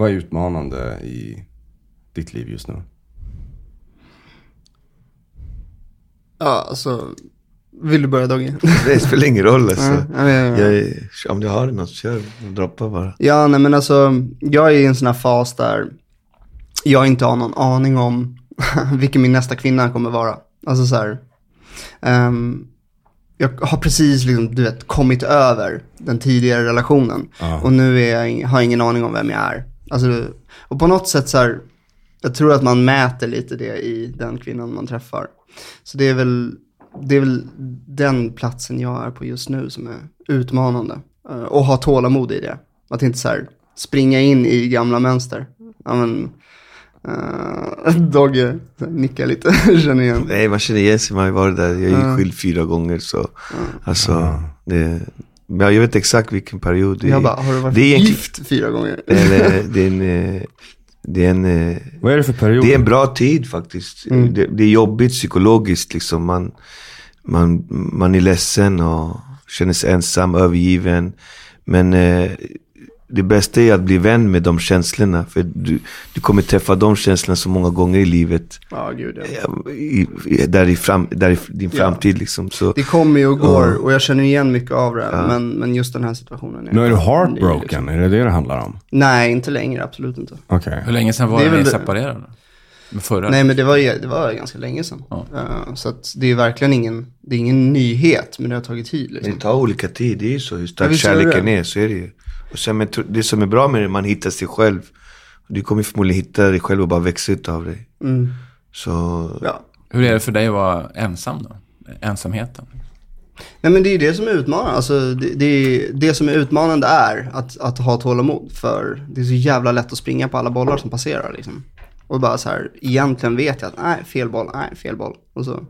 Vad är utmanande i ditt liv just nu? Ja, alltså. Vill du börja Dogge? Det spelar ingen roll alltså. Ja, ja, ja. Jag, om du har något, kör. Droppa bara. Ja, nej men alltså, jag är i en sån här fas där jag inte har någon aning om vilken min nästa kvinna kommer vara. Alltså så här, ehm, jag har precis liksom, du vet, kommit över den tidigare relationen. Ja. Och nu är jag, har jag ingen aning om vem jag är. Alltså, och på något sätt så här, jag tror att man mäter lite det i den kvinnan man träffar. Så det är väl, det är väl den platsen jag är på just nu som är utmanande. Eh, Och ha tålamod i det. Att inte så här springa in i gamla mönster. Ja men, uh, Dogge nickar lite, känner igen. Nej, man känner igen sig. Man har ju varit där. Jag är ju Ja. skild fyra gånger. Så, alltså, det, jag vet exakt vilken period. Det, Jag bara, har du varit det är gift fyra gånger? Eller, det är en... eh, Det är en, eh, Vad är det för period? det är en bra tid faktiskt. Mm. Det, det är jobbigt psykologiskt liksom. Man, man, man är ledsen och känner sig ensam, övergiven. Men eh, det bästa är att bli vän med de känslorna. För du, du kommer träffa de känslorna så många gånger i livet. Ja, gud ja. Ja, I, i, där, i fram, där i din Ja. framtid liksom. Så, Det kommer ju och går Ja. och jag känner igen mycket av det. Men, men just den här situationen. Nu är du heartbroken, liksom. är det det det handlar om? Nej, inte längre, absolut inte. Okej. Hur länge sedan var Det är ni separerade? Med förra? Nej, men det var, ju- det var ganska länge sedan. Ja. Eh, så att det är verkligen ingen, det är ingen nyhet, men det har tagit tid Men liksom. det tar olika tid, det är ju så. Hur Ja, stark kärleken är, så är det ju. Och sen, det som är bra med det, man hittar sig själv. Du kommer förmodligen hitta dig själv och bara växa ut av dig. Mm. Så Ja. Hur är det för dig att vara ensam då? Ensamheten? Nej men det är det som är utmanande. Alltså, det, det, är, det som är utmanande är att, att ha tålamod. För det är så jävla lätt att springa på alla bollar som passerar liksom. Och bara så här, egentligen vet jag att nej, fel boll, nej, fel boll. Och så.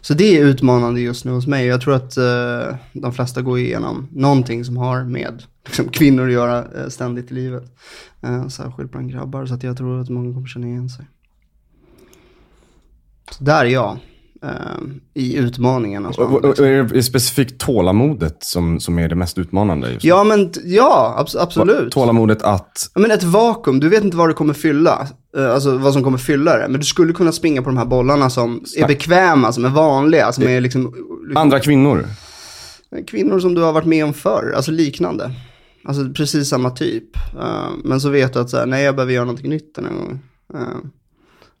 så det är utmanande just nu hos mig. Jag tror att eh, de flesta går igenom någonting som har med liksom, kvinnor att göra eh, ständigt i livet. Eh, särskilt bland grabbar. Så att jag tror att många kommer känna igen sig. Så där är jag eh, I utmaningen. Alltså, Och- och- och Är det specifikt tålamodet som, som är det mest utmanande just nu? Ja, men ja, abs- absolut. Tålamodet att... Ja, men ett vakuum, du vet inte vad det kommer fylla. Eh, Alltså vad som kommer fylla det. Men du skulle kunna springa på de här bollarna som är Snack. bekväma, som är vanliga, som är liksom, liksom Andra kvinnor. kvinnor som du har varit med om förr, alltså liknande. Alltså precis samma typ. Eh, men så vet du att så här, nej jag behöver göra någonting nytt den här gången.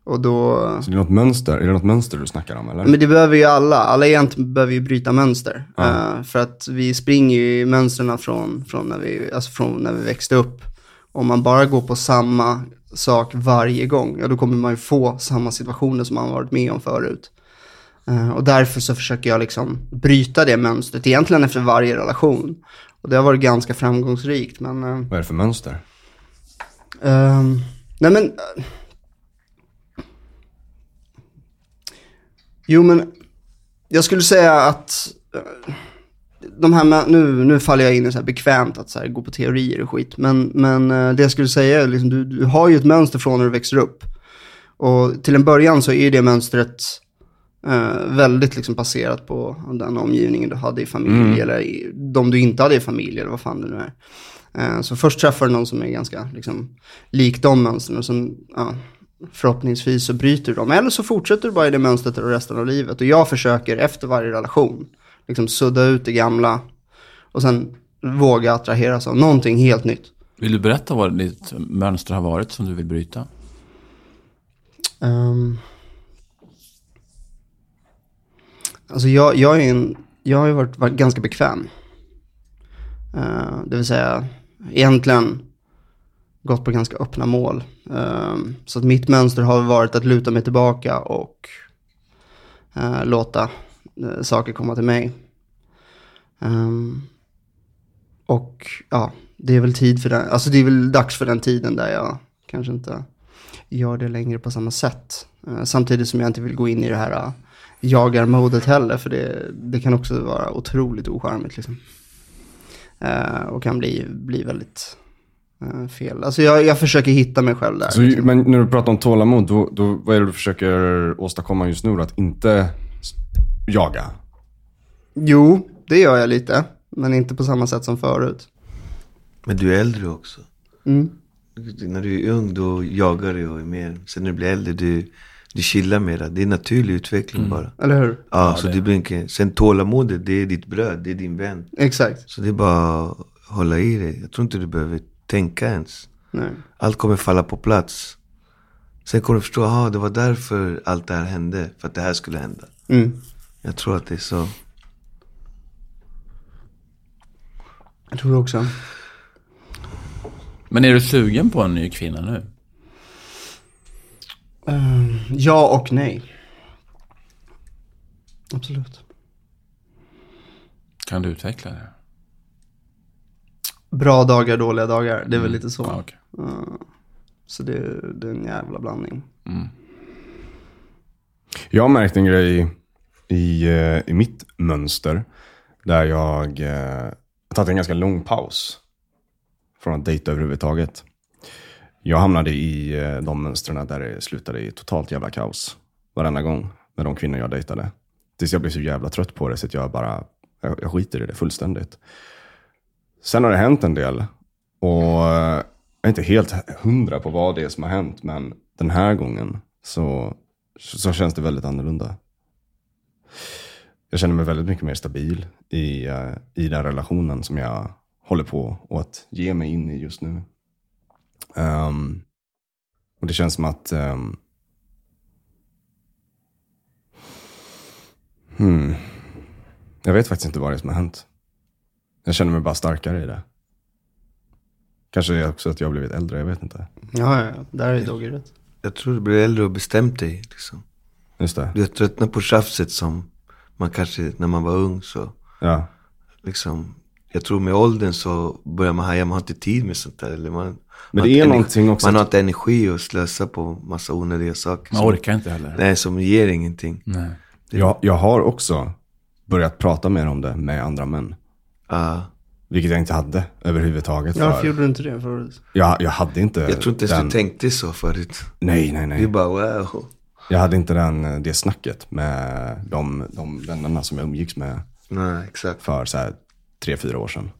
Och då, Så det är något mönster, är det något mönster du snackar om eller? men det behöver ju alla, alla egentligen behöver ju bryta mönster. Ja. Eh, för att vi springer ju i mönstren från, från, när vi, alltså från när vi växte upp. Om man bara går på samma sak varje gång, ja då kommer man ju få samma situationer som man varit med om förut. Eh, och därför så försöker jag liksom bryta det mönstret, egentligen efter varje relation. Och det har varit ganska framgångsrikt, men... eh, Vad är det för mönster? Ehm, nej men... jo men, jag skulle säga att eh, de här, med- nu, nu faller jag in i så här bekvämt att så här, gå på teorier och skit. Men, men eh, det jag skulle säga är liksom, du, du har ju ett mönster från när du växer upp. Och till en början så är det mönstret eh, väldigt liksom baserat på den omgivningen du hade i familj eller i, de du inte hade i familj eller vad fan det nu är. Eh, Så först träffar du någon som är ganska liksom, lik de mönstren och sen ja, förhoppningsvis så bryter du dem. Eller så fortsätter du bara i det mönstret resten av livet. Och jag försöker efter varje relation liksom sudda ut det gamla och sen våga attraheras av någonting helt nytt. Vill du berätta vad ditt mönster har varit som du vill bryta? Um, alltså jag, jag, är en, jag har ju varit, varit ganska bekväm. Eh, det vill säga, egentligen gått på ganska öppna mål. Ehm, så att mitt mönster har varit att luta mig tillbaka och eh, låta eh, saker komma till mig. Ehm, och ja, det är väl tid för den, alltså det är väl dags för den tiden där jag kanske inte gör det längre på samma sätt. Eh, samtidigt som jag inte vill gå in i det här jagar-modet heller, för det, det kan också vara otroligt ocharmigt liksom. Och kan bli, bli väldigt fel. Alltså jag, jag försöker hitta mig själv där. Så, liksom. men när du pratar om tålamod, då, då, vad är det du försöker åstadkomma just nu då? Att inte jaga? Jo, det gör jag lite, men inte på samma sätt som förut. Men du är äldre också. Mm. När du är ung då jagar du och är mer. Sen när du blir äldre du, du chillar mera. Det är naturlig utveckling bara. Eller hur? Ja, så det blir inte... Sen tålamodet, det är ditt bröd, det är din vän. Exakt. Så det är bara att hålla i det. Jag tror inte du behöver tänka ens. Nej. Allt kommer falla på plats. Sen kommer du förstå, aha, det var därför allt det här hände. För att det här skulle hända. Mm. Jag tror att det är så. Jag tror också. Men är du sugen på en ny kvinna nu? Ehm, ja och nej. Absolut. Kan du utveckla det? Bra dagar, dåliga dagar. Det är väl lite så. Ja, okej. Uh, så det, det är en jävla blandning. Jag har märkt en grej i, eh, i mitt mönster. Där jag eh, tagit en ganska lång paus. Från att dejta överhuvudtaget. Jag hamnade i eh, de mönstren där det slutade i totalt jävla kaos. Varenda gång med de kvinnor jag dejtade. Tills jag blev så jävla trött på det så att jag bara, jag, jag skiter i det fullständigt. Sen har det hänt en del. Och eh, jag är inte helt hundra på vad det är som har hänt. Men den här gången så, så känns det väldigt annorlunda. Jag känner mig väldigt mycket mer stabil i, eh, i den relationen som jag håller på och att ge mig in i just nu. Um, och det känns som att Um, hmm, jag vet faktiskt inte vad det är som har hänt. Jag känner mig bara starkare i det. Kanske är det också att jag har blivit äldre, jag vet inte. Ja, ja, där är Dogge rätt. Jag tror du blir äldre och bestämt dig. Liksom. Just det. Du har tröttnat på tjafset som man kanske, när man var ung så, Ja. liksom. Jag tror med åldern så börjar man haja, man har inte tid med sånt där. Eller man, Men det är inte någonting också Man har inte energi att slösa på massa onödiga saker. Man som- orkar inte heller. Nej, som ger ingenting. Nej. Jag, jag har också börjat prata mer om det med andra män. Ja. Vilket jag inte hade överhuvudtaget. För varför gjorde du inte det förut? jag, jag hade inte jag tror inte ens den... du tänkte så förut. Nej, nej, Det är nej. bara wow. Jag hade inte den, det snacket med de, de vännerna som jag umgicks med Nej, exakt. för så här, tre, fyra år sedan.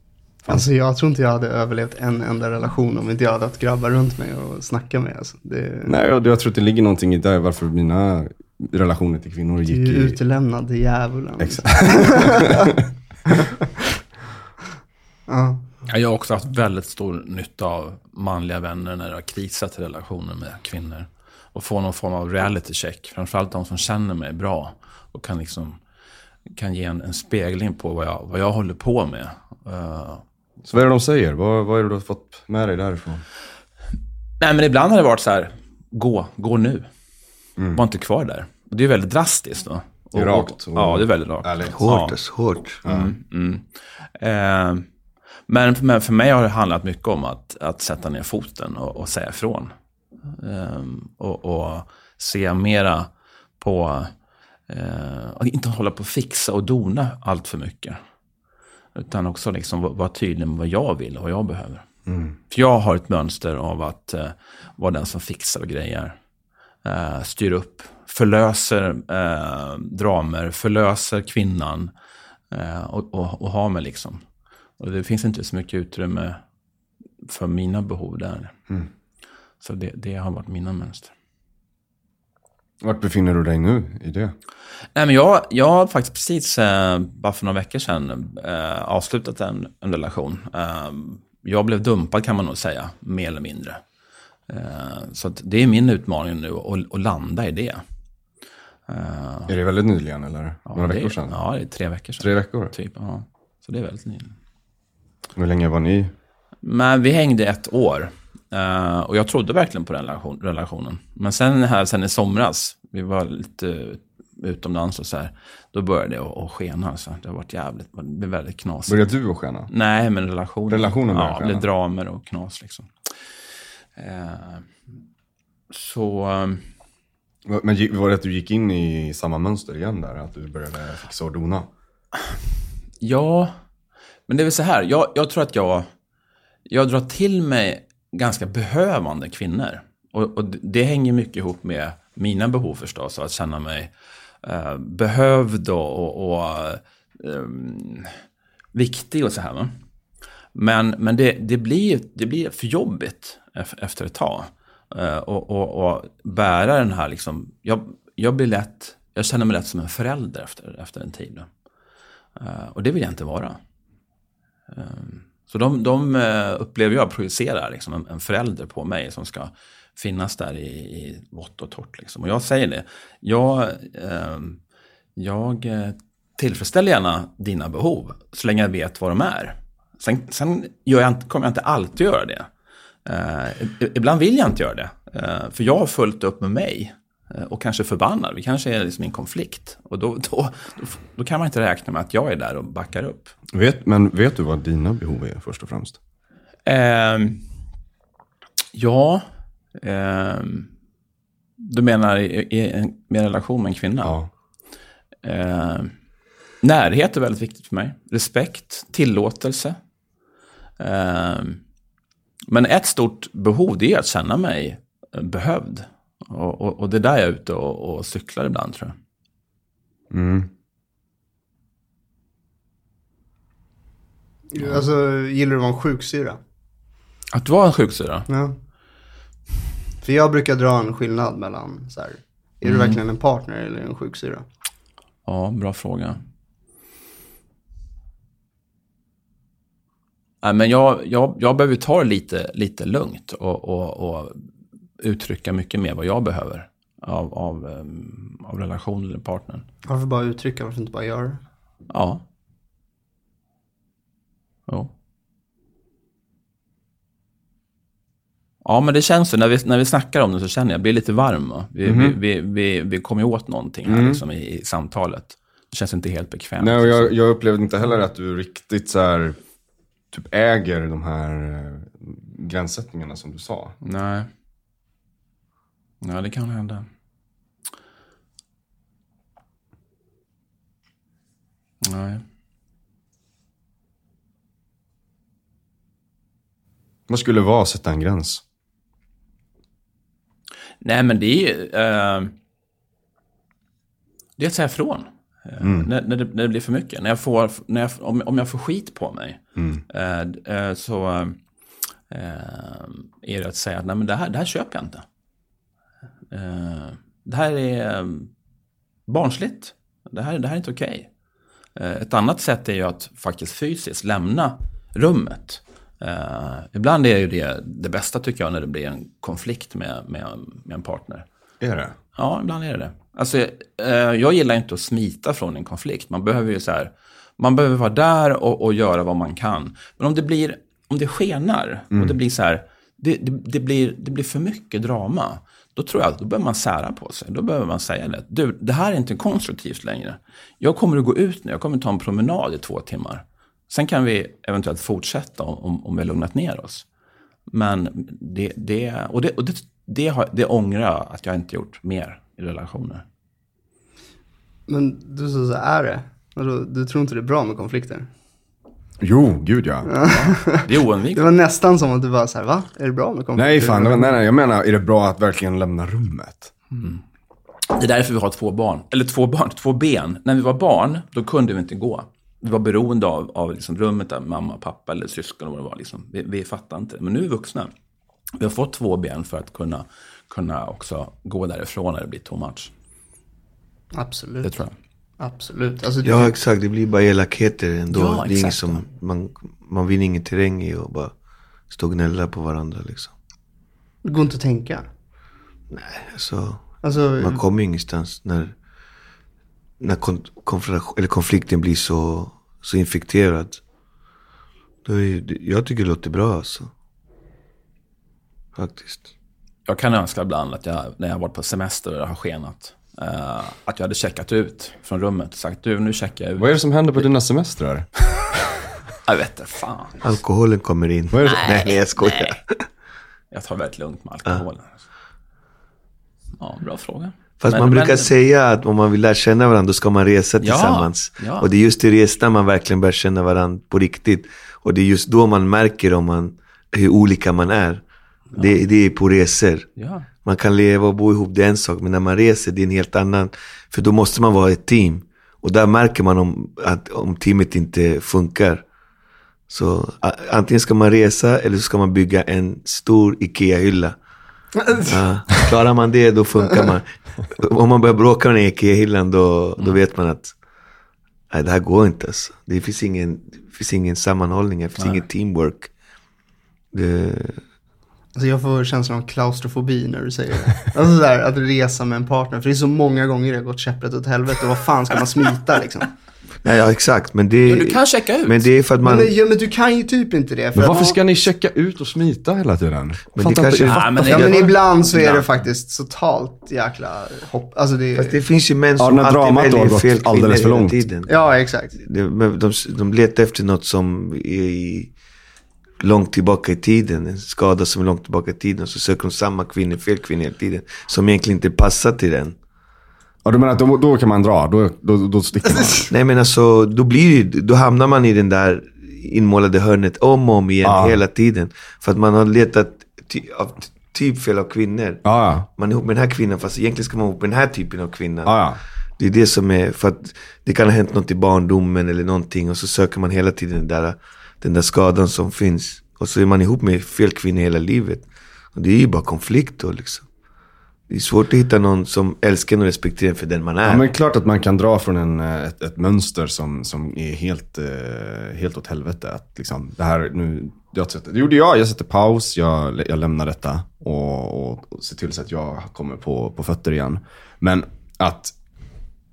Alltså jag tror inte jag hade överlevt en enda relation om inte jag hade haft grabbar runt mig och snacka med. Alltså, det, Nej, jag, jag tror att det ligger någonting i det, varför mina relationer till kvinnor du är gick ju i... utelämnad till djävulen. Exakt. Ja. Ja, Jag har också haft väldigt stor nytta av manliga vänner när det har krisat i relationer med kvinnor. Och få någon form av reality check. Framförallt de som känner mig bra. Och kan liksom kan ge en, en spegling på vad jag, vad jag håller på med. Eh, Så vad är det de säger? Vad, vad är det du har fått med dig därifrån? nej, men ibland har det varit så här, gå, gå nu. Var inte kvar där. Och det är väldigt drastiskt då. Och- rakt och ja, det är väldigt rakt. ärligt. Hårt Ja. hårt. Mm, mm. Eh, men, men för mig har det handlat mycket om att, att sätta ner foten och, och säga ifrån. Eh, och, och se mera på, att inte hålla på och fixa och dona allt för mycket. Utan också liksom vara tydlig med vad jag vill och vad jag behöver. För jag har ett mönster av att eh, vara den som fixar och grejer. Eh, styr upp, förlöser eh, dramer, förlöser kvinnan. Eh, och, och, och ha mig liksom. Och det finns inte så mycket utrymme för mina behov där. Så det, det har varit mina mönster. Vart befinner du dig nu i det? Nej, men jag, jag har faktiskt precis, eh, bara för några veckor sedan, eh, avslutat en, en relation. Eh, jag blev dumpad kan man nog säga, mer eller mindre. Så det är min utmaning nu att, att landa i det. Är det väldigt nyligen eller? ja, Några veckor sedan? Ja, det är tre veckor sedan. Tre veckor? Typ, ja. Så det är väldigt nyligen. Hur länge var ni? Men vi hängde ett år. Eh, och jag trodde verkligen på den relation, relationen. Men sen här sen i somras, vi var lite utomlands och så här. Då började det att, skena. Så det har varit jävligt, det blev väldigt knasigt. Började du att skäna? Nej, men relationen. Relationen började Ja, skena. det dramer och knas liksom. Eh, så... eh, Men var det att du gick in i samma mönster igen där? Att du började fixa och dona? Ja, men det är väl så här. Jag, jag tror att jag, jag drar till mig ganska behövande kvinnor. Och, och det- hänger mycket ihop med mina behov förstås. Att känna mig eh, behövd och, och, och eh, viktig och så här. Va? Men, men det, det, blir, det blir för jobbigt efter ett tag. Eh, och, och, och bära den här liksom, jag, jag blir lätt, jag känner mig lätt som en förälder efter, efter en tid. Eh, och det vill jag inte vara. Ehm, så de, de eh, upplever jag projicerar liksom en, en förälder på mig som ska finnas där i, i vått och torrt. Liksom. Och jag säger det, jag, ehm, eh, jag tillfredsställer gärna dina behov så länge jag vet vad de är. Sen, sen gör jag inte, kommer jag inte alltid göra det. Eh, ibland vill jag inte göra det. Eh, för jag har fullt upp med mig eh, Och kanske förbannad. Vi kanske är liksom i en konflikt. Och då, då, då, då kan man inte räkna med att jag är där och backar upp. Vet, men vet du vad dina behov är först och främst? Ehm, ja. ehm, du menar i, i en med relation med en kvinna? Ja. Ehm, närhet är väldigt viktigt för mig. Respekt, tillåtelse. Ehm, men ett stort behov det är att känna mig eh, behövd. Och, och, och det är där jag är ute och, och cyklar ibland tror jag. Mm. Alltså, gillar du att vara en sjuksyra? Att du var en sjuksyra? Ja. För jag brukar dra en skillnad mellan så här, är du verkligen en partner eller en sjuksyra? Ja, bra fråga. Nej, men jag, jag, jag behöver ta det lite, lite lugnt och, och, och uttrycka mycket mer vad jag behöver av, av, em, av relationen eller partnern. Varför bara uttrycka, varför inte bara göra det? Ja. Jo. Ja, men det känns så. När vi, när vi snackar om det så känner jag, jag blir lite varm. va? Vi, vi, vi, vi, vi kommer åt någonting här liksom, i, i samtalet. Det känns inte helt bekvämt. Nej, och jag, jag upplevde inte heller att du riktigt så här, typ äger de här eh, gränssättningarna som du sa. Nej. Ja, det kan hända. Nej. Vad skulle vara att sätta en gräns? Nej, men det är. Eh, det är att säga ifrån. Eh, när, när, det, när det blir för mycket. När jag får, när jag, om, om jag får skit på mig. Eh, eh, så eh, är det att säga att nej, men det, här, det här köper jag inte. Eh, det här är eh, barnsligt. Det här, det här är inte okej. Eh, Ett annat sätt är ju att faktiskt fysiskt lämna rummet. Eh, ibland är ju det det bästa tycker jag när det blir en konflikt med, med, med en partner. Är det? Ja, ibland är det det. Alltså, jag gillar inte att smita från en konflikt. Man behöver ju så här, man behöver vara där och, och göra vad man kan. Men om det blir, om det skenar och det blir så här, det, det, det, blir, det blir för mycket drama. Då tror jag att då behöver man sära på sig. Då behöver man säga det. Du, det här är inte konstruktivt längre. Jag kommer att gå ut nu. Jag kommer att ta en promenad i två timmar. Sen kan vi eventuellt fortsätta om, om, vi har lugnat ner oss. Men det, det, och det, och det, det, har, det ångrar jag att jag inte gjort mer i relationer. Men du sa så här, är det? Alltså, du tror inte det är bra med konflikter? Jo, gud ja. Det är Det oundvikligt. var nästan som att du var så här, va? Är det bra med konflikter? Nej, fan. det var- Nej, nej, jag menar, är det bra att verkligen lämna rummet? Det är därför vi har två barn. Eller två barn, två ben. När vi var barn, då kunde vi inte gå. Vi var beroende av, av liksom rummet där mamma, pappa eller syskon och vad det var. Liksom. Vi, vi fattade inte. Men nu är vi vuxna. Vi har fått två ben för att kunna, kunna också gå därifrån när det blir too much. Absolut. Det tror jag. Absolut. Alltså, Ja exakt, det blir bara elakheter ändå. Ja, det är exakt. som, man, man vinner ingen terräng i och bara stå och gnälla på varandra liksom. det går inte att tänka. Alltså, Alltså, man kommer ju ingenstans när, när kon, konfrontation, eller konflikten blir så, så infekterad. Då är, det- jag tycker det låter bra alltså. Faktiskt. Jag kan önska ibland att jag, när jag har varit på semester och det har skenat, eh, att jag hade checkat ut från rummet och sagt du, nu checkar jag ut. Vad är det som händer på dina semestrar? Jag vet inte, fan. Alkoholen kommer in. Nej, nej, jag skojar. Jag tar väldigt lugnt med alkoholen. Ja, bra fråga. Fast Men- man brukar men- säga att om man vill lära känna varandra då ska man resa Ja, tillsammans. ja. Och det är just i resan man verkligen börjar känna varandra på riktigt. Och det är just då man märker om man, hur olika man är. Det, det är på resor. Ja, Man kan leva och bo ihop, det är en sak. Men när man reser, det är en helt annan. För då måste man vara ett team. Och där märker man om, att, om teamet inte funkar. Så a- antingen ska man resa eller så ska man bygga en stor IKEA-hylla. Ja, klarar man det då funkar man. Om man börjar bråka med IKEA-hyllan då, då vet man att nej, det här går inte. Alltså. Det finns ingen, det finns ingen sammanhållning, det finns ingen teamwork. Det, Alltså jag får känslan av klaustrofobi när du säger det. Alltså där, att resa med en partner. För det är så många gånger det har gått käpprätt åt helvete. Och vad fan ska man smita liksom? nej, ja, exakt. Men det, Men du kan checka ut. men det är för att man... Men, ja, men du kan ju typ inte det. För Men varför att, ska ni checka ut och smita hela tiden? det Fattar kanske- inte, Ja, men ja, men det- ibland så är det faktiskt totalt jäkla hopp. Alltså det Fast det finns ju män Ja, som när alltid väljer gått fel kvinnor alldeles för hela långt. tiden. Ja, exakt. Det, men de, de letar efter något som är i, långt tillbaka i tiden. En skada som är långt tillbaka i tiden. Så söker de samma kvinnor, fel kvinnor hela tiden. Som egentligen inte passar till den. Ja, du menar att då, då kan man dra? Då, då, då sticker man? Nej men alltså, då blir det, då hamnar man i den där inmålade hörnet om och om igen Ja. hela tiden. För att man har letat ty, av typfel av kvinnor. Ja. Man är ihop med den här kvinnan fast egentligen ska man vara ihop med den här typen av kvinna. ja. Det är det som är, för att det kan ha hänt något i barndomen eller någonting och så söker man hela tiden den där, den där skadan som finns. Och så är man ihop med fel kvinna hela livet. Och det är ju bara konflikt då liksom. Det är svårt att hitta någon som älskar och respekterar för den man är. Ja, men klart att man kan dra från en, eh, ett, ett mönster som, som är helt, eh, helt åt helvete. Att liksom, det här, nu, jag sätter, det gjorde jag. Jag sätter paus, jag, jag lämnar detta och, och, och ser till så att jag kommer på, på fötter igen. Men att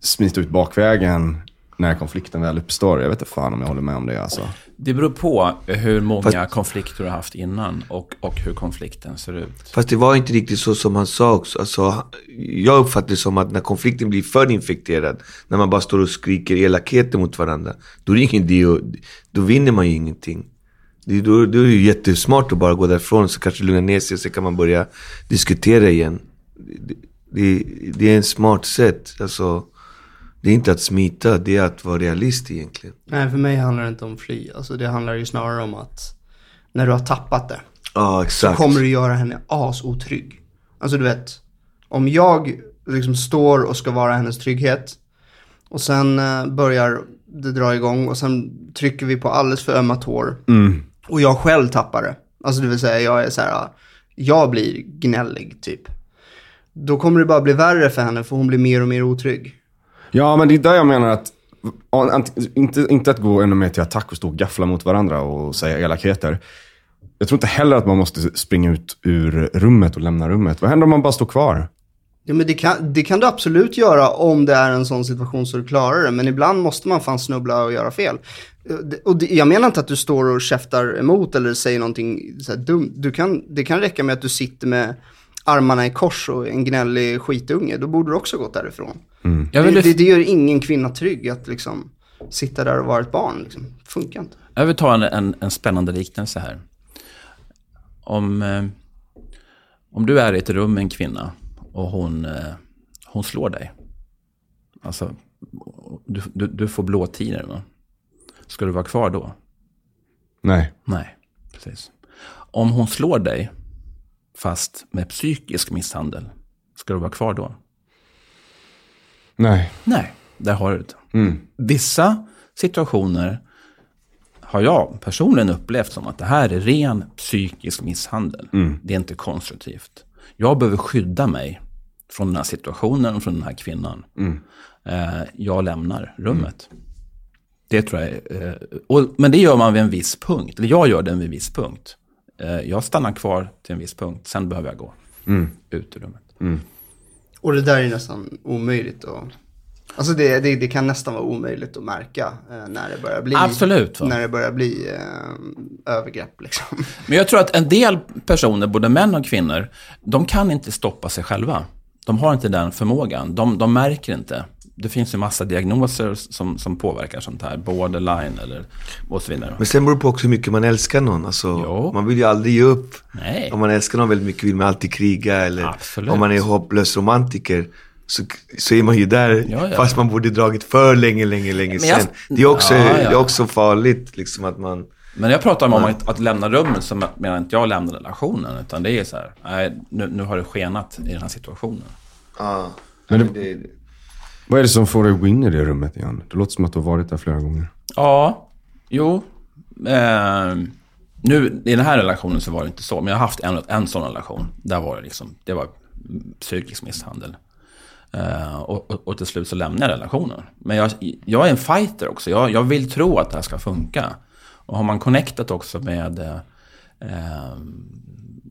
smita ut bakvägen när konflikten väl uppstår, jag vet inte fan om jag håller med om det alltså. Det beror på hur många Fast- konflikter du har haft innan och, och hur konflikten ser ut. Fast det var inte riktigt så som han sa också. Alltså, jag uppfattar det som att när konflikten blir för infekterad, när man bara står och skriker elakheter mot varandra, då är det ingen att, då vinner man ju ingenting. Det, då, då är det ju jättesmart att bara gå därifrån, så kanske lugna ner sig och så kan man börja diskutera igen. Det, det, det är en smart sätt. Alltså, det är inte att smita, det är att vara realist egentligen. Nej, för mig handlar det inte om fly. Alltså det handlar ju snarare om att när du har tappat det Ja, så exakt. kommer du göra henne asotrygg. Alltså du vet, om jag liksom står och ska vara hennes trygghet och sen eh, börjar det dra igång och sen trycker vi på alldeles för ömma tår och jag själv tappar det. Alltså det vill säga jag är så här, jag blir gnällig typ. Då kommer det bara bli värre för henne för hon blir mer och mer otrygg. Ja, men det är där jag menar att, inte, inte att gå ännu mer till attack och stå och gaffla mot varandra och säga elakheter. Jag tror inte heller att man måste springa ut ur rummet och lämna rummet. Vad händer om man bara står kvar? Ja, men det kan, det kan du absolut göra om det är en sån situation så du klarar det. Men ibland måste man fan snubbla och göra fel. Eh, och det, jag menar inte att du står och käftar emot eller säger någonting så här dumt. Du kan, det kan räcka med att du sitter med armarna i kors och en gnällig skitunge. Då borde du också gått därifrån. Jag Det, det, det gör ingen kvinna trygg att liksom sitta där och vara ett barn. Liksom. Funkar inte. jag vill ta en, en, en spännande liknelse här. Om, eh, om du är i ett rum med en kvinna och hon, eh, hon slår dig. Alltså, du, du, du får blåtiror. Va? Ska du vara kvar då? Nej. Nej, precis. Om hon slår dig, fast med psykisk misshandel, ska du vara kvar då? Nej. Nej, där har du det. Mm. Vissa situationer har jag personligen upplevt som att det här är ren psykisk misshandel. Det är inte konstruktivt. Jag behöver skydda mig från den här situationen och från den här kvinnan. Eh, jag lämnar rummet. Det tror jag är, eh, och, Men det gör man vid en viss punkt. Eller jag gör det vid en viss punkt. Eh, jag stannar kvar till en viss punkt, sen behöver jag gå ut ur rummet. Och det där är nästan omöjligt att... Alltså det, det, det kan nästan vara omöjligt att märka eh, när det börjar bli... Absolut, va? När det börjar bli eh, övergrepp liksom. Men jag tror att en del personer, både män och kvinnor, de kan inte stoppa sig själva. De har inte den förmågan. De, de märker inte. Det finns ju massa diagnoser som, som påverkar sånt här. Borderline eller och så vidare. Men sen beror det på också hur mycket man älskar någon. Alltså, Jo. man vill ju aldrig ge upp. Nej. Om man älskar någon väldigt mycket vill man alltid kriga. Eller Absolut. om man är hopplös romantiker. Så, så är man ju där. Ja, ja. Fast man borde dragit för länge, länge, länge jag- sen. Det är också, Ja, ja. Det är också farligt. Liksom att man... Men jag pratar om att, att lämna rummet så menar inte jag lämna relationen. Utan det är så här, nej, nu, nu har det skenat i den här situationen. Ja. Men det- det, vad är det som får dig att gå in i det rummet igen? Det låter som att du har varit där flera gånger. Ja, jo. Eh, nu, i den här relationen så var det inte så, men jag har haft en, en sån relation. Där var det liksom, det var psykisk misshandel. Eh, och, och, och till slut så lämnade jag relationen. Men jag, jag är en fighter också. Jag, jag vill tro att det här ska funka. Och har man connectat också med eh, eh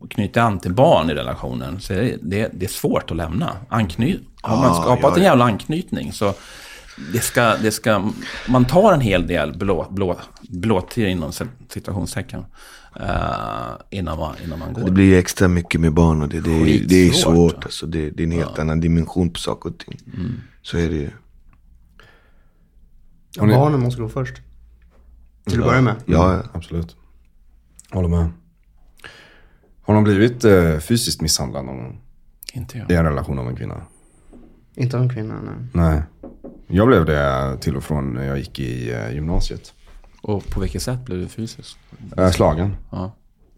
knyter an till barn i relationen så det, det, det är svårt att lämna. Ankny har man Ah, skapat ja, en ja. jävla anknytning så det ska, det ska, man tar en hel del blå, blå, inom situationstecken eh, innan, man, innan man går. Det blir extra mycket med barn och det, det, är- det är svårt. Alltså, det, det är en helt annan dimension på saker och ting. Så är det ju. Ni- Barnen måste gå först. Till att börja med. Ja, ja. Absolut. Håller med. Har de blivit eh, fysiskt misshandlade någon gång? Inte jag. I en relation av en kvinna? Inte av en kvinna, nej. Nej. Jag blev det till och från när jag gick i eh, gymnasiet. Och på vilket sätt blev du fysisk? Äh, slagen. Ja.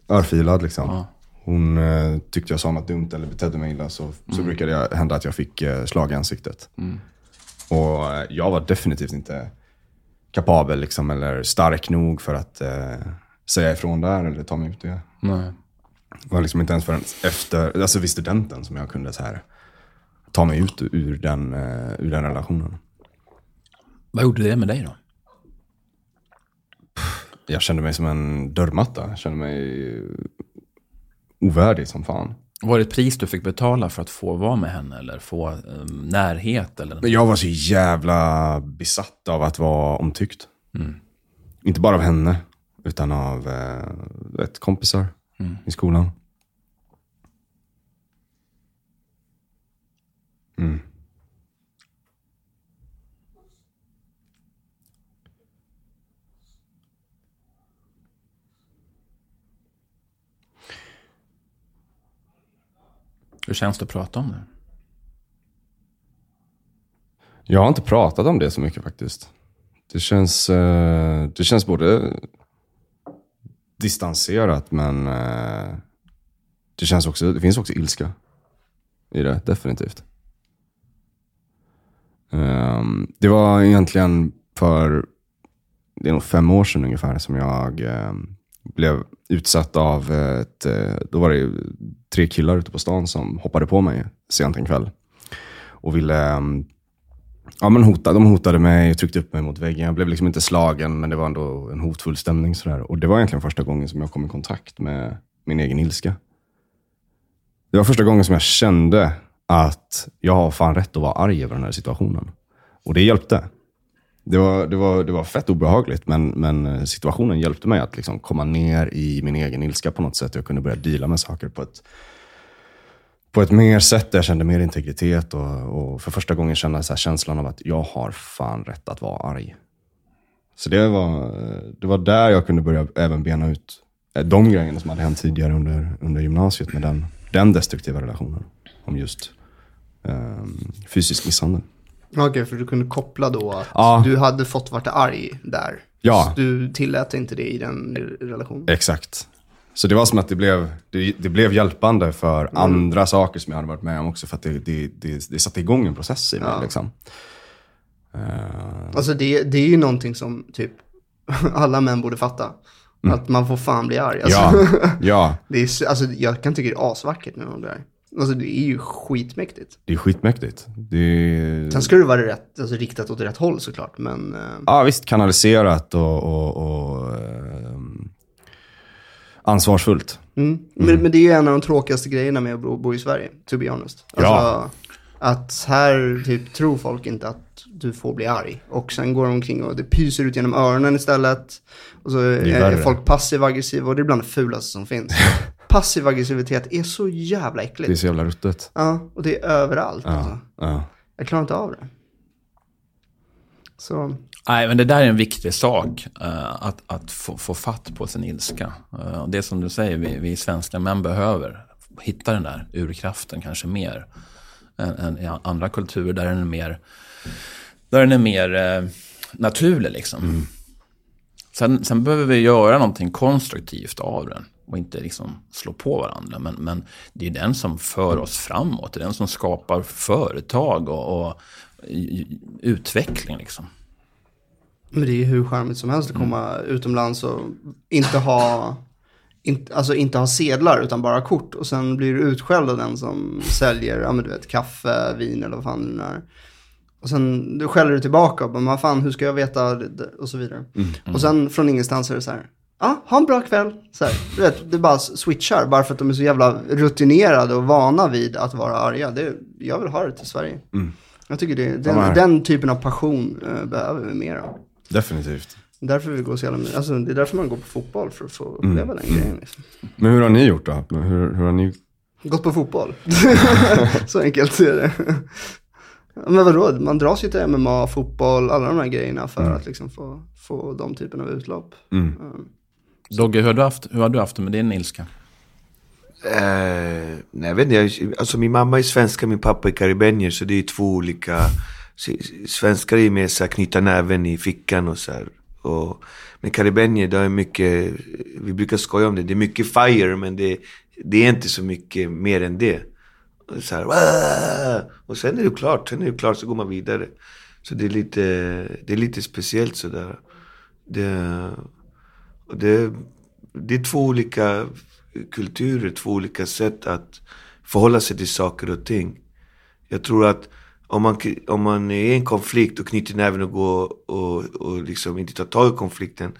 Örfilad liksom. Ja. Hon eh, tyckte jag sa något dumt eller betedde mig illa så, så brukade det hända att jag fick eh, slag i ansiktet. Och eh, jag var definitivt inte kapabel liksom, eller stark nog för att eh, säga ifrån där eller ta mig ut det. Nej. Var liksom inte ens förrän efter, alltså vid studenten som jag kunde så här ta mig ut ur den, eh, ur den relationen. Vad gjorde det med dig då? Jag kände mig som en dörrmatta. Jag kände mig ovärdig som fan. Var det ett pris du fick betala för att få vara med henne eller få eh, närhet? Eller? Men jag var så jävla besatt av att vara omtyckt. Inte bara av henne, utan av eh, du kompisar i skolan. Mm. Hur känns det att prata om det? Jag har inte pratat om det så mycket faktiskt. Det känns, eh, det känns både distanserat men eh, det, känns också, det finns också ilska i det, definitivt. Um, det var egentligen för, det är nog fem år sedan ungefär som jag eh, blev utsatt av ett, eh, då var det tre killar ute på stan som hoppade på mig sent en kväll. Och ville ehm, Ja, men hotade, de hotade mig och tryckte upp mig mot väggen. Jag blev liksom inte slagen, men det var ändå en hotfull stämning. Sådär. Och det var egentligen första gången som jag kom i kontakt med min egen ilska. Det var första gången som jag kände att jag har fan rätt att vara arg över den här situationen. Och det hjälpte. Det var, det var, det var fett obehagligt, men, men eh, situationen hjälpte mig att liksom komma ner i min egen ilska på något sätt. Jag kunde börja deala med saker på ett på ett mer sätt där jag kände mer integritet och, och för första gången kände jag känslan av att jag har fan rätt att vara arg. Så det var, det var där jag kunde börja även bena ut eh, de grejerna som hade hänt tidigare under, under gymnasiet med den, den destruktiva relationen. Om just ehm, fysisk misshandel. Okej, för du kunde koppla då att Ja. du hade fått varit arg där. Ja. Så du tillät inte det i den relationen. Exakt. Så det var som att det blev, det, det blev hjälpande för andra saker som jag hade varit med om också. För att det, det, det, det satte igång en process i mig. Ja. Liksom. Eh, Alltså det, det är ju någonting som typ alla män borde fatta. Att man får fan bli arg. Alltså, Mm. ja, ja, det är, alltså, jag kan tycka det är asvackert när någon blir arg. Alltså det är ju skitmäktigt. det är skitmäktigt. Det, Sen ska det vara rätt, alltså, riktat åt rätt håll såklart. Men eh, Ja, visst kanaliserat och, och, och ehm, ansvarsfullt. Mm. Men, men det är ju en av de tråkigaste grejerna med att bo, bo i Sverige, to be honest. Alltså, Ja. Att här typ tror folk inte att du får bli arg. Och sen går de omkring och det pyser ut genom öronen istället. Och så är, är folk passiv-aggressiva och det är bland det fulaste som finns. Passiv aggressivitet är så jävla Det är äckligt. så jävla ruttet. Ja, och det är överallt. Ja, Alltså. ja. Jag klarar inte av det. Så, Nej, men det där är en viktig sak. eh, att att få, få fatt på sin ilska. Eh, det som du säger, vi, vi svenska män behöver hitta den där urkraften kanske mer. Än, än i andra kulturer där den är mer, där den är mer eh, naturlig. Liksom. Sen, sen behöver vi göra någonting konstruktivt av den. Och inte liksom slå på varandra. Men, men det är den som för oss framåt. Det är den som skapar företag och, och utveckling. Liksom. Men det är ju hur charmigt som helst att komma utomlands och inte ha, inte, alltså inte ha sedlar utan bara kort. Och sen blir du utskälld av den som säljer, ja men du vet, kaffe, vin eller vad fan det är. Och sen du skäller du tillbaka och bara, vad fan, hur ska jag veta? det- det?" Och så vidare. Och sen från ingenstans är det så här, ja, ha en bra kväll. Så här, du vet, det bara switchar, bara för att de är så jävla rutinerade och vana vid att vara arga. Det, jag vill ha det till Sverige. Jag tycker det, den, den typen av passion eh, behöver vi mer av. Definitivt. Därför vi går så jävla. Alltså, det är därför man går på fotboll, för att få uppleva den grejen. Liksom. Men hur har ni gjort då? Hur, hur har ni... Gått på fotboll. så enkelt är det. Men vadå, man dras ju till MMA, fotboll, alla de här grejerna för att liksom få, få de typen av utlopp. Mm. Dogge, hur har, du haft, hur har du haft det med din ilska? Eh, nej, jag vet inte, jag, alltså min mamma är svenska, min pappa är karibenier, så det är två olika. Svenskar är mer så här, knyta näven i fickan och så här. Och, men karibenier, det är mycket, vi brukar skoja om det, det är mycket fire, men det, det är inte så mycket mer än det. Och Så här, "Wah!" och sen är det klart, sen är det klart så går man vidare. Så det är lite, det är lite speciellt sådär. Det, och det, det är två olika kulturer, två olika sätt att förhålla sig till saker och ting. Jag tror att om man, om man är i en konflikt och knyter näven och går och, och liksom inte tar tag i konflikten.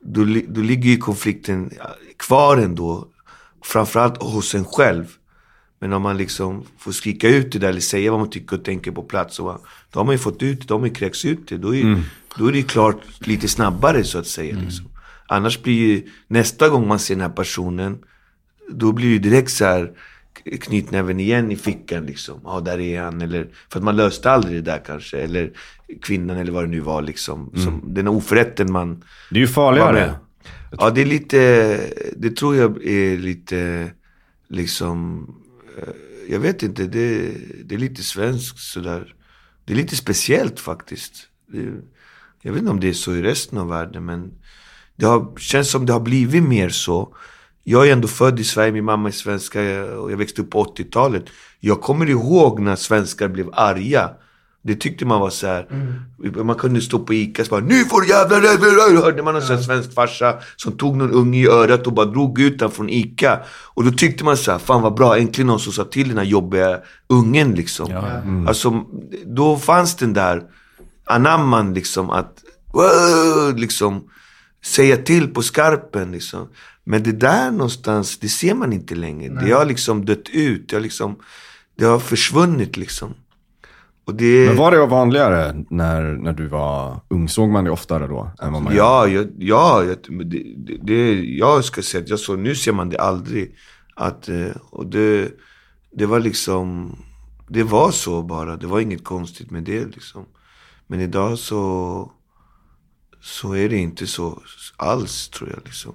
Då, då ligger ju konflikten kvar ändå. Framförallt hos en själv. Men om man liksom får skrika ut det där eller säga vad man tycker och tänker på plats. Och, då har man ju fått ut det, då har man ju kräkts ut det. Då är, då är det ju klart lite snabbare så att säga. Liksom. Annars blir ju nästa gång man ser den här personen. Då blir det direkt så här knytnäven igen i fickan liksom. Ja, där är han. Eller, för att man löste aldrig det där kanske. Eller kvinnan eller vad det nu var liksom. Som, den oförrätten man Det är ju farligare. med. Ja, det är lite, det tror jag är lite, liksom, eh, jag vet inte, det, det är lite svenskt sådär. Det är lite speciellt faktiskt. Det, jag vet inte om det är så i resten av världen, men det har, känns som det har blivit mer så. Jag är ändå född i Sverige, min mamma är svenska och jag växte upp på 80-talet. Jag kommer ihåg när svenskar blev arga. Det tyckte man var så här. Man kunde stå på Ica och bara Nu får du jävla... Hörde man en här svensk farsa som tog någon unge i örat och bara drog ut den från Ica. Och då tyckte man så här, fan vad bra, äntligen någon som sa till den här jobbiga ungen liksom. Alltså, då fanns den där anamman liksom att, "Wow", liksom, säga till på skarpen liksom. Men det där någonstans, det ser man inte längre. Det har liksom dött ut, det har liksom, det har försvunnit liksom. Det... Men var det vanligare när, när du var ung? Såg man det oftare då? Än vad man? Ja, jag, ja jag, det, det, jag ska säga att jag såg, nu ser man det aldrig. Att, eh, och det, det var liksom, det var så bara. Det var inget konstigt med det liksom. Men idag så, så är det inte så alls tror jag liksom.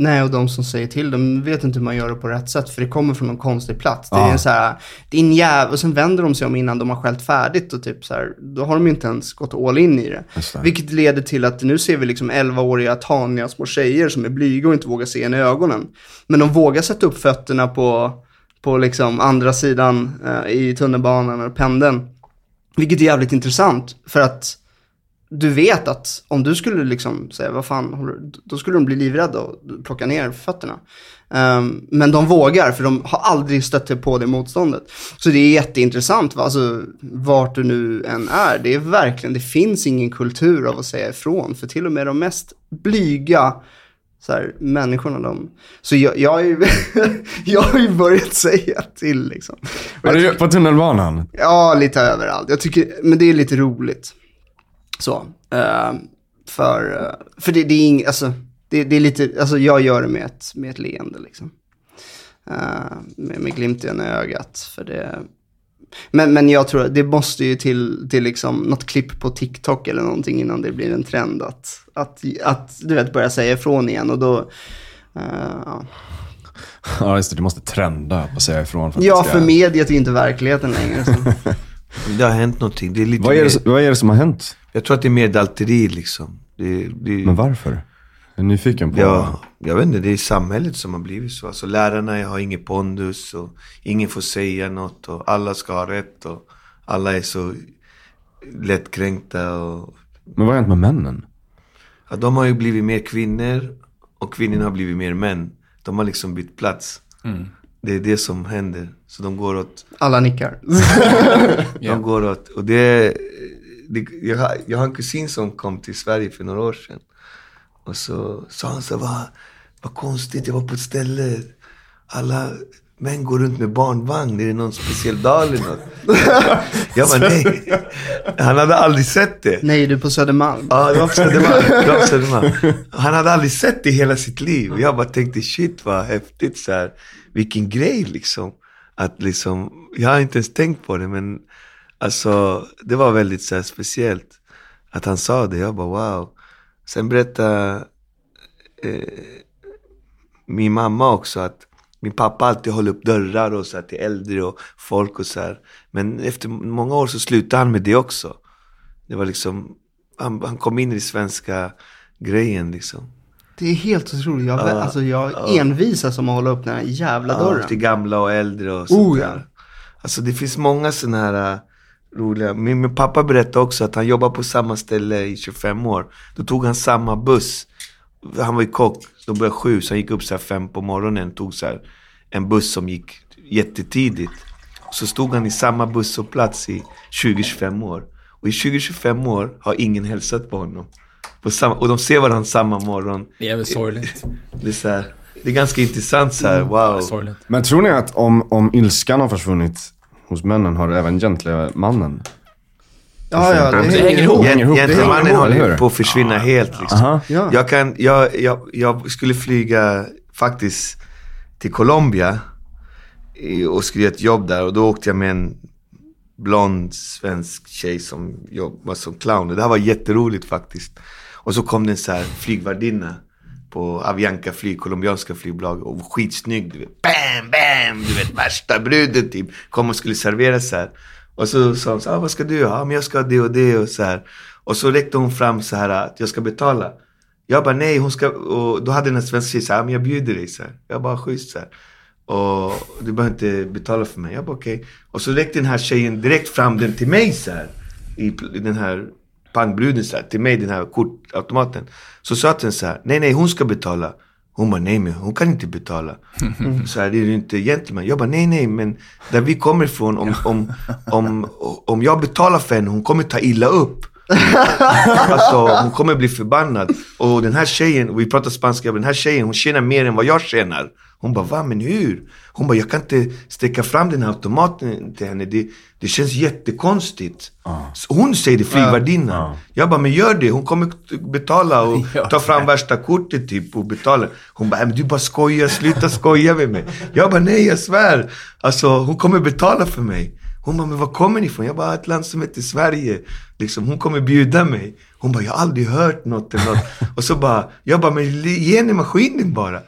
Nej, och de som säger till dem vet inte hur man gör det på rätt sätt, för det kommer från någon konstig plats. Det är Ja. en så här, din jävel, och sen vänder de sig om innan de har skällt färdigt och typ så här, då har de inte ens gått all in i det. Vilket leder till att nu ser vi liksom 11-åriga taniga små tjejer som är blyga och inte vågar se en i ögonen. Men de vågar sätta upp fötterna på, på liksom andra sidan eh, i tunnelbanan eller pendeln. Vilket är jävligt intressant, för att du vet att om du skulle liksom säga vad fan, håller du-" då skulle de bli livrädda och plocka ner fötterna. Ehm, men de vågar, för de har aldrig stött på det motståndet. Så det är jätteintressant, va? alltså vart du nu än är. Det är verkligen, det finns ingen kultur av att säga ifrån. För till och med de mest blyga så här, människorna, de... Så jag, jag, har ju, jag har ju börjat säga till liksom. Tycker- på tunnelbanan? Ja, lite överallt. Jag tycker, men det är lite roligt. Så. eh, för eh, för det, det är ing, alltså, det, det är lite, alltså jag gör det med ett, med ett leende liksom. Eh, med, med glimten i ögat. För det, men, men jag tror att det måste ju till, till liksom något klipp på TikTok eller någonting innan det blir en trend att, att, att du vet, börja säga ifrån igen. Och då, eh, ja. Ja, just det. Du måste trenda på att säga ifrån. För att ja, för mediet är inte verkligheten längre. Så. Det har hänt någonting. Det är lite vad, är det, vad är det som har hänt? Jag tror att det är mer dalteri liksom. Det, det, Men varför? Jag är nyfiken på... Ja, jag vet inte, det är samhället som har blivit så. Alltså lärarna har ingen pondus och ingen får säga något och alla ska ha rätt och alla är så lättkränkta och... Men vad har hänt med männen? Ja, de har ju blivit mer kvinnor och kvinnorna har blivit mer män. De har liksom bytt plats. Det är det som händer. Så de går åt Alla nickar. De går åt, och det, det jag, har, jag har en kusin som kom till Sverige för några år sedan. Och så sa han så här, vad, vad konstigt, jag var på ett ställe, alla män går runt med barnvagn, är det någon speciell dag eller något? jag bara, nej. Han hade aldrig sett det. Nej, du är på Södermalm. Ja, det var på Södermalm. Det var på Södermalm. Han hade aldrig sett det i hela sitt liv. Jag bara tänkte, shit vad häftigt så här. Vilken grej liksom. Att liksom, jag har inte ens tänkt på det men alltså det var väldigt så här, speciellt. Att han sa det, jag bara wow. Sen berättade eh, min mamma också att min pappa alltid håller upp dörrar och så här, till äldre och folk och så här. Men efter många år så slutade han med det också. Det var liksom, han, han kom in i svenska grejen liksom. Det är helt otroligt. Jag, Ja, alltså, jag ja. envisas som att hålla upp den här jävla Ja, dörren. till gamla och äldre och sånt Oh, ja. där. Alltså det finns många sådana här roliga. Min, min pappa berättade också att han jobbade på samma ställe i 25 år. Då tog han samma buss. Han var ju kock, de började sju, så han gick upp så här fem på morgonen. Tog så här en buss som gick jättetidigt. Så stod han i samma busshållplats i 20-25 år. Och i 20-25 år har ingen hälsat på honom. På samma, och de ser varandra samma morgon. Det är väl sorgligt. Det är, så här, det är ganska intressant så här, wow. sorgligt. Men tror ni att om, om ilskan har försvunnit hos männen har även gentlemannen? Ja, ja, det Det hänger ihop. Gentlemannen håller på att försvinna helt liksom. Aha. Ja. Jag, kan, jag, jag, jag skulle flyga faktiskt till Colombia och skulle göra ett jobb där och då åkte jag med en blond svensk tjej som jobbade som clown. Och det här var jätteroligt faktiskt. Och så kom det en så här flygvärdinna på Avianca flyg, colombianska flygbolag och skitsnygg. Du vet. Bam, bam! Du vet värsta bruden typ. Kom och skulle servera så här. Och så sa hon så här, ah, vad ska du ha? Ja, men jag ska ha det och det och så här. Och så räckte hon fram så här att jag ska betala. Jag bara nej, hon ska, och då hade den här svenska tjejen så här, "Ja, men jag bjuder dig så här. Jag bara schysst så här. Och du behöver inte betala för mig. Jag bara okej. Och så räckte den här tjejen direkt fram den till mig så här. I i den här pangbruden så här, till mig den här kortautomaten. Så sa den så här, nej nej hon ska betala. Hon bara nej men hon kan inte betala. Så här, det är ju inte gentleman. Jag bara nej nej men där vi kommer ifrån om, om, om, om jag betalar för henne, hon kommer ta illa upp. Alltså hon kommer bli förbannad. Och den här tjejen, vi pratar spanska, den här tjejen hon tjänar mer än vad jag tjänar. Hon bara, va men hur? Hon bara, jag kan inte sträcka fram den här automaten till henne. Det, det känns jättekonstigt. Så Hon säger det, flygvärdinnan. Ja. Jag bara, men gör det. Hon kommer betala och ta fram värsta kortet typ och betala. Hon bara, men du bara skojar, sluta skoja med mig. Jag bara, nej jag svär. Alltså hon kommer betala för mig. Hon bara, men var kommer ni ifrån? Jag bara, ett land som heter Sverige. Liksom, hon kommer bjuda mig. Hon bara, jag har aldrig hört något eller något. Och så bara, jag bara, men ge henne maskinen bara.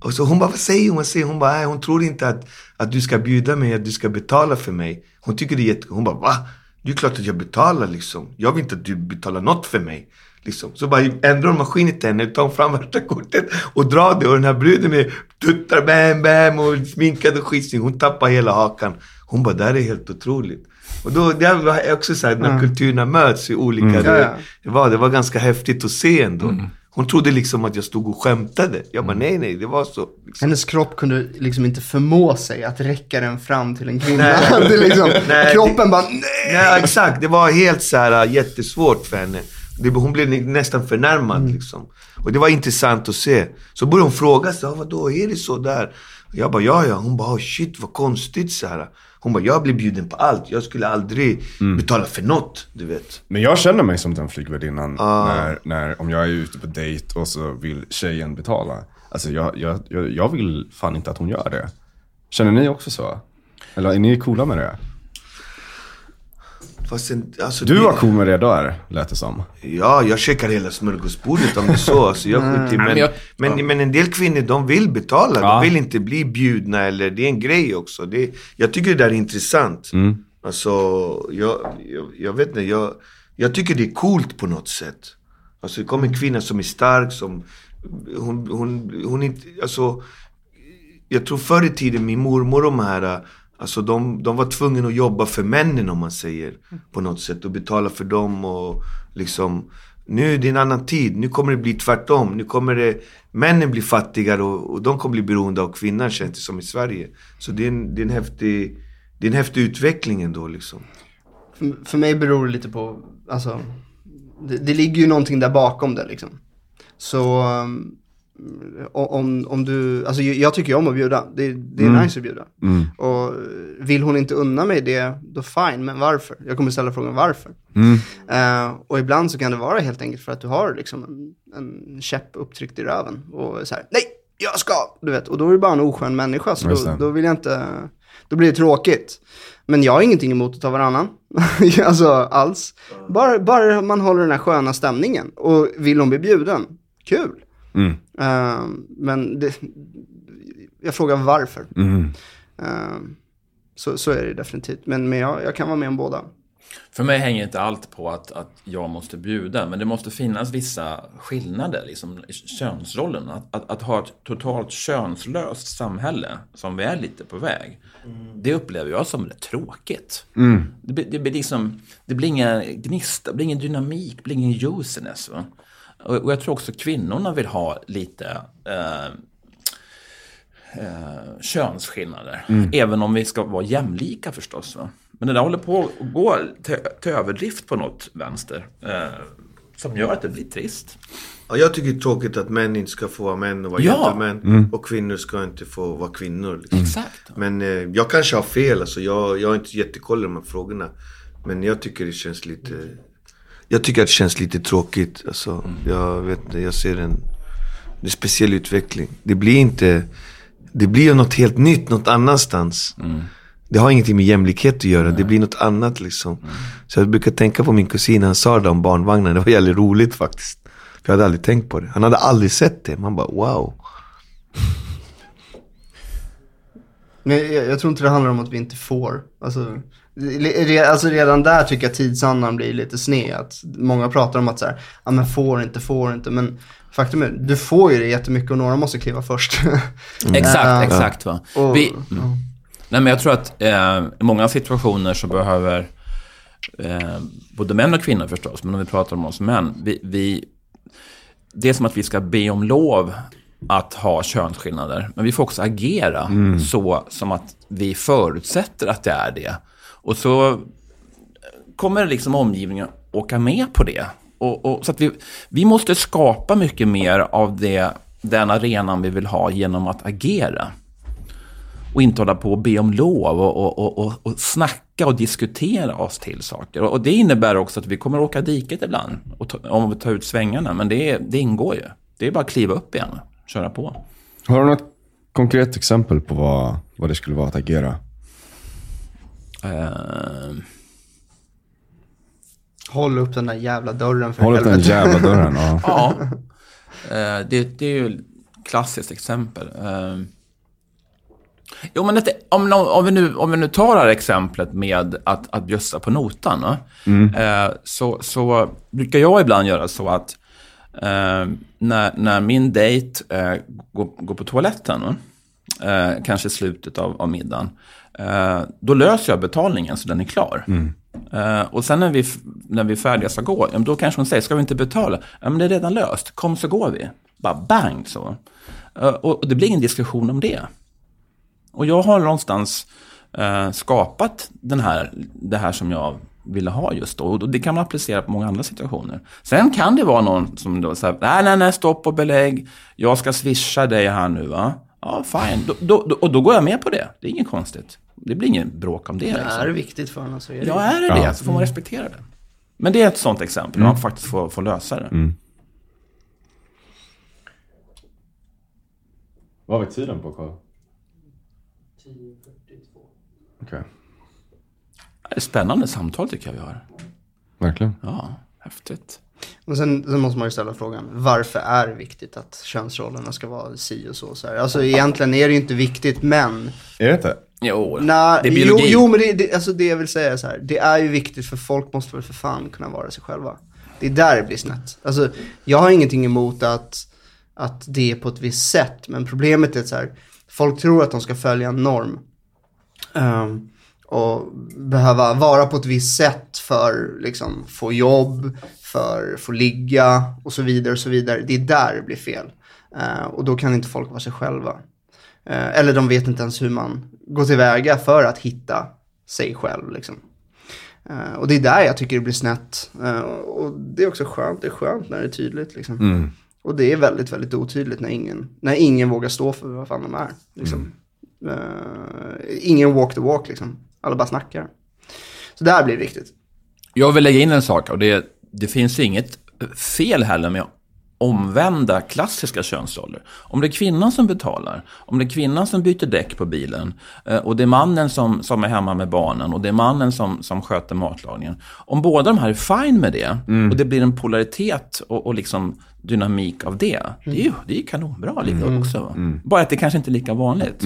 Och så hon bara, vad säger hon? Vad säger hon? Hon bara, nej, hon tror inte att, att du ska bjuda mig, att du ska betala för mig. Hon tycker det är jätte... Hon bara, va? Det är klart att jag betalar liksom. Jag vill inte att du betalar något för mig. Liksom. Så bara ändrar hon maskinen till henne, tar hon fram värsta kortet och drar det. Och den här bruden är tuttar, bam, bam och sminkad och skitsnygg. Hon tappar hela hakan. Hon bara, det här är helt otroligt. Och då, det var också så här, när kulturerna möts i olika... Ja, Det, det, var, det var ganska häftigt att se ändå. Hon trodde liksom att jag stod och skämtade. Jag bara, nej, nej, det var så. Liksom. Hennes kropp kunde liksom inte förmå sig att räcka den fram till en kvinna. Nej. det liksom, Nej, kroppen bara, nej. Nej, exakt. Det var helt så här äh, jättesvårt för henne. Det, hon blev nä- nästan förnärmad liksom. Och det var intressant att se. Så började hon fråga sig, "Ah, vadå, är det så där? Jag bara, ja, ja. Hon bara, oh, shit vad konstigt så här. Hon bara, jag blir bjuden på allt. Jag skulle aldrig betala för något, du vet. Men jag känner mig som den flygvärdinnan Ah. när, när, om jag är ute på dejt och så vill tjejen betala. Alltså jag, jag, jag, jag vill fan inte att hon gör det. Känner ni också så? Eller är ni coola med det? Fast en, alltså, Du var cool med det där, lät det som. Ja, jag checkar hela smörgåsbordet om det är så. Alltså, jag skiter i, men, men jag- men, men en del kvinnor, de vill betala. Ja. De vill inte bli bjudna eller det är en grej också. Det, jag tycker det där är intressant. Alltså, jag, jag, jag vet inte, jag, jag tycker det är coolt på något sätt. Alltså det kommer en kvinna som är stark, som, hon, hon, hon inte, alltså, jag tror förr i tiden, min mormor och de här, alltså de, de var tvungna att jobba för männen om man säger. På något sätt och betala för dem och liksom. Nu är det en annan tid. Nu kommer det bli tvärtom. Nu kommer det, männen bli fattigare och, och de kommer bli beroende av kvinnan känns det som i Sverige. Så det är en, det är en, häftig, det är en häftig utveckling ändå liksom. För, för mig beror det lite på, alltså, det, det ligger ju någonting där bakom det liksom. Så um, om, om du, alltså jag tycker ju om att bjuda, det, det är nice att bjuda. Mm. Och vill hon inte unna mig det, då fine, men varför? Jag kommer ställa frågan varför. Mm. Eh, och ibland så kan det vara helt enkelt för att du har liksom en, en käpp upptryckt i röven. Och så här, nej, jag ska! Du vet, och då är du bara en oskön människa, så då, då vill jag inte, då blir det tråkigt. Men jag har ingenting emot att ta varannan. alltså alls. Bara, bara man håller den här sköna stämningen. Och vill hon bli bjuden, kul. Mm. Eh, men det, jag frågar varför. Mm. Eh, så, så är det definitivt. Men, men jag, jag kan vara med om båda. För mig hänger inte allt på att, att jag måste bjuda, men det måste finnas vissa skillnader liksom, i könsrollen. Att, att, att ha ett totalt könslöst samhälle, som vi är lite på väg, det upplever jag som rätt tråkigt. Det, blir- det, blir liksom, det blir ingen gnista, det blir ingen dynamik, det blir ingen juiciness. Va? Och, och jag tror också kvinnorna vill ha lite eh, eh, könsskillnader. Även om vi ska vara jämlika förstås. Va? Men det där håller på att gå till, till överdrift på något vänster. Eh, som gör att det blir trist. Ja, jag tycker det är tråkigt att män inte ska få vara män och vara Ja. gentlemän. Och kvinnor ska inte få vara kvinnor. Liksom. Exakt. Men eh, jag kanske har fel, alltså, jag, jag har inte jättekoll i de här frågorna. Men jag tycker det känns lite... Jag tycker att det känns lite tråkigt. Alltså, Jag vet inte, jag ser en, en speciell utveckling. Det blir inte... Det blir ju något helt nytt, något annanstans. Det har ingenting med jämlikhet att göra, det blir något annat liksom. Så jag brukar tänka på min kusin, han sa det om barnvagnen, det var jävligt roligt faktiskt. För jag hade aldrig tänkt på det. Han hade aldrig sett det. Man bara wow. Men jag, jag tror inte det handlar om att vi inte får. Alltså, alltså redan där tycker jag tidsandan blir lite sned. Att många pratar om att så här, ja men får inte, får inte. Men faktum är, du får ju det jättemycket och några måste kliva först. Exakt, Ja. exakt. Va? och, Vi, Nej, men jag tror att eh, i många situationer så behöver eh, både män och kvinnor förstås, men om vi pratar om oss män, vi, vi, det är som att vi ska be om lov att ha könsskillnader, men vi får också agera så som att vi förutsätter att det är det. Och så eh, kommer liksom omgivningen åka med på det. Och, och, så att vi, vi måste skapa mycket mer av det, den arenan vi vill ha genom att agera. Och inte hålla på och be om lov och, och, och, och, och snacka och diskutera oss till saker. Och, och det innebär också att vi kommer åka diket ibland, och ta, om vi tar ut svängarna. Men det, det ingår ju. Det är bara att kliva upp igen och köra på. Har du något konkret exempel på vad, vad det skulle vara att agera? Eh, Håll upp den där jävla dörren för Håll upp den helvete. jävla dörren. Ja. Ja, eh, det, det är ju ett klassiskt exempel. Eh, Jo, men det, om, om, vi nu, om vi nu tar det här exemplet med att, att bjussa på notan, eh, så, så brukar jag ibland göra så att eh, när, när min dejt eh, går, går på toaletten? Eh, kanske slutet av, av middagen, eh, då löser jag betalningen så den är klar. Eh, och sen när vi, när vi är färdiga ska gå, då kanske hon säger, ska vi inte betala? Ja, men det är redan löst, kom så går vi. Bara bang så. Eh, och, och det blir ingen diskussion om det. Och jag har någonstans eh, skapat den här, det här som jag ville ha just då. Och det kan man applicera på många andra situationer. Sen kan det vara någon som då säger, nej, nej, nej, stopp och belägg. Jag ska swisha dig här nu, va? Ja, fine. Då, då, då, och då går jag med på det. Det är inget konstigt. Det blir ingen bråk om det. Det liksom. är viktigt för honom så är det Ja, är det det Ja. så får man respektera det. Men det är ett sånt exempel, mm. man faktiskt får, får lösa det. Vad var tiden på Karl? 10.42. Okej, Det är ett spännande samtal tycker jag vi har. verkligen. Ja, häftigt. Och sen, sen måste man ju ställa frågan, varför är det viktigt att könsrollerna ska vara si och så? så här? Alltså egentligen är det ju inte viktigt, men... Är det inte? Jo, Nej, det är jo, biologi. jo, men det, det, alltså det jag vill säga är så här, det är ju viktigt för folk måste väl för fan kunna vara sig själva. Det är där det blir snett. Alltså, jag har ingenting emot att, att det är på ett visst sätt, men problemet är så här, folk tror att de ska följa en norm. Ehm, och behöva vara på ett visst sätt för liksom få jobb, för få ligga och så vidare och så vidare. Det är där det blir fel. Eh, och då kan inte folk vara sig själva. Eh, eller de vet inte ens hur man går tillväga för att hitta sig själv. Liksom. Eh, och det är där jag tycker det blir snett. Och det är också skönt, det är skönt när det är tydligt. Liksom. Mm. Och det är väldigt, väldigt otydligt när ingen, när ingen vågar stå för vad fan de är. Liksom. Eh, ingen walk the walk liksom. Alla bara snackar. Så där blir det viktigt. Jag vill lägga in en sak och det, det finns inget fel heller med omvända klassiska könsroller. Om det är kvinnan som betalar, om det är kvinnan som byter däck på bilen eh, och det är mannen som, som är hemma med barnen och det är mannen som, som sköter matlagningen. Om båda de här är fine med det och det blir en polaritet och, och liksom dynamik av det. Det är ju det är kanonbra lite också. va? Bara att det kanske inte är lika vanligt.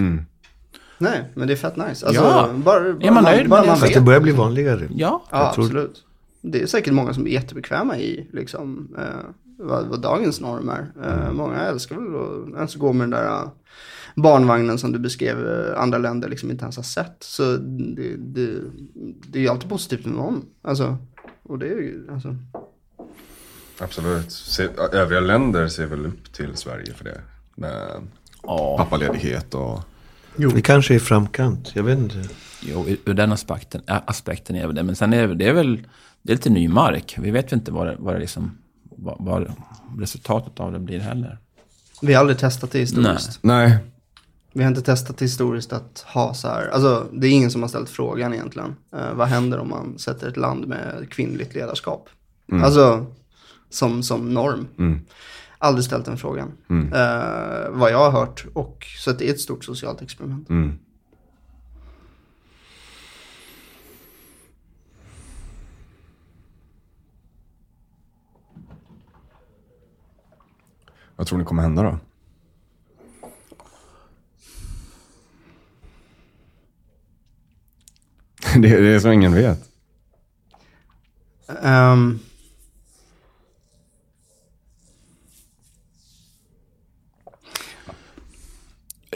Nej, men det är fett nice. Alltså, Ja. bara, bara, Är man nöjd bara med man det? Fast det börjar bli vanligare. Ja. Ja, tror- absolut. Det är säkert många som är jättebekväma i liksom, eh, vad, vad dagens norm är. Eh, Många älskar väl att ens gå med den där eh, barnvagnen som du beskrev eh, andra länder liksom inte ens har sett. Så det, det, det är ju alltid positivt med någon. Alltså, och det är ju, alltså, Absolut. Se, övriga länder ser väl upp till Sverige för det. Med Ja, pappaledighet och... Det kanske är i framkant, jag vet inte. jo, ur den aspekten, aspekten är väl det. Men sen är det, det är väl det är lite ny mark. Vi vet ju inte vad det, vad det liksom, vad, vad resultatet av det blir heller. vi har aldrig testat det historiskt. Nej. Vi har inte testat historiskt att ha så här, alltså det är ingen som har ställt frågan egentligen. Eh, vad händer om man sätter ett land med kvinnligt ledarskap? Alltså som, som norm. Mm. Aldrig ställt den frågan. Eh, vad jag har hört. Och, så att det är ett stort socialt experiment. Mm. Vad tror ni kommer hända då? det, är- det är så ingen vet. Ehm,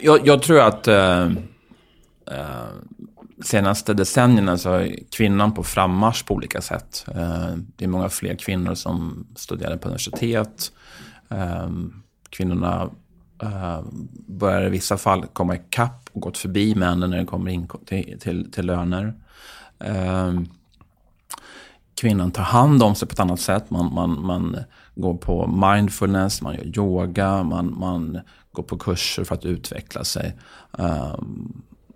Jag, jag tror att eh, eh, senaste decennierna så är kvinnan på frammarsch på olika sätt. Eh, det är många fler kvinnor som studerar på universitet. Ehm, kvinnorna ehm, börjar i vissa fall komma ikapp och gått förbi männen när det kommer in till, till, till löner. Ehm, kvinnan tar hand om sig på ett annat sätt. Man, man, man går på mindfulness, man gör yoga, man, man går på kurser för att utveckla sig.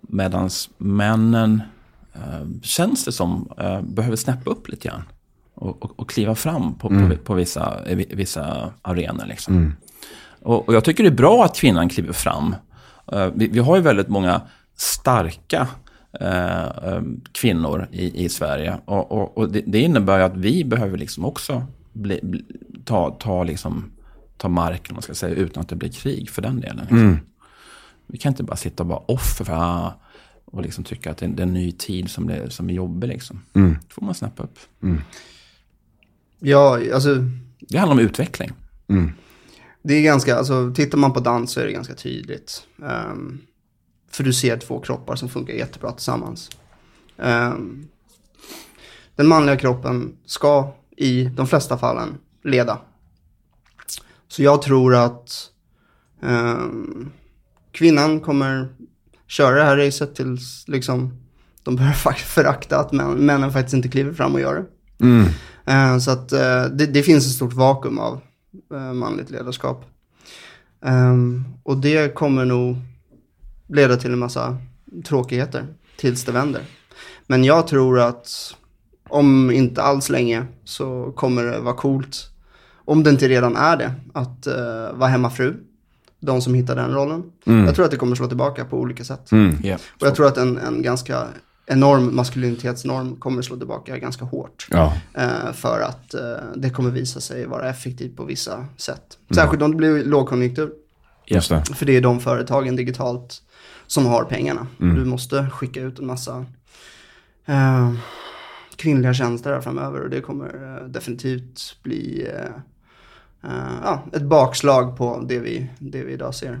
Medan männen, känns det som, eh, behöver snäppa upp lite grann. Och, och, och kliva fram på, på, på vissa, vissa arenor. Liksom. Och, och jag tycker det är bra att kvinnan kliver fram. Eh, vi, vi har ju väldigt många starka eh, kvinnor i, i Sverige. Och, och, det, det innebär ju att vi behöver liksom också bli, bli, ta, ta, liksom, ta marken, man ska säga, utan att det blir krig för den delen. Liksom. Vi kan inte bara sitta och vara offer för, ah, och liksom tycka att det är, en ny tid som, det, som är jobbig. Liksom. Då får man snappa upp. Ja, alltså Det handlar om utveckling. det är ganska, alltså tittar man på dans så är det ganska tydligt. Ehm, för du ser två kroppar som funkar jättebra tillsammans. Ehm, den manliga kroppen ska i de flesta fallen leda. Så jag tror att ehm, kvinnan kommer köra det här racet tills liksom de börjar faktiskt förakta att män, männen faktiskt inte kliver fram och gör det. Eh, så att eh, det, det finns ett stort vakuum av eh, manligt ledarskap. Ehm, och det kommer nog leda till en massa tråkigheter tills det vänder. Men jag tror att om inte alls länge så kommer det vara coolt, om det inte redan är det, att uh, vara hemmafru. De som hittar den rollen. Jag tror att det kommer slå tillbaka på olika sätt. Ja. Och jag tror att en, en ganska enorm maskulinitetsnorm kommer slå tillbaka ganska hårt. Ja. Eh, för att eh, det kommer visa sig vara effektivt på vissa sätt. Särskilt om det blir lågkonjunktur. Just det. För det är de företagen digitalt som har pengarna. Du måste skicka ut en massa eh, kvinnliga tjänster här framöver. Och det kommer eh, definitivt bli eh, eh, ja, ett bakslag på det vi, det vi idag ser.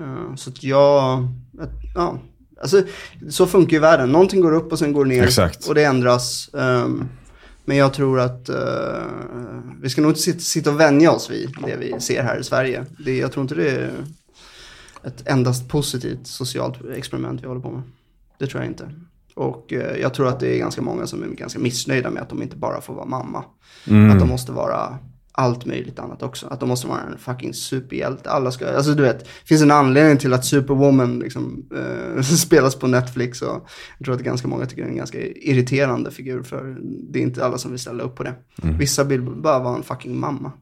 Eh, så att jag, att, ja, alltså så funkar ju världen. Någonting går upp och sen går ner. Exakt. Och det ändras. ehm, Men jag tror att eh, vi ska nog inte sitta, sitta och vänja oss vid det vi ser här i Sverige. Det, jag tror inte det är ett endast positivt socialt experiment vi håller på med. Det tror jag inte. Och eh, jag tror att det är ganska många som är ganska missnöjda med att de inte bara får vara mamma. Att de måste vara allt möjligt annat också. Att de måste vara en fucking superhjälte. Alla ska, alltså du vet, finns en anledning till att Superwoman liksom, eh, spelas på Netflix. Och jag tror att ganska många tycker det är en ganska irriterande figur. För det är inte alla som vill ställa upp på det. Vissa vill bara vara en fucking mamma.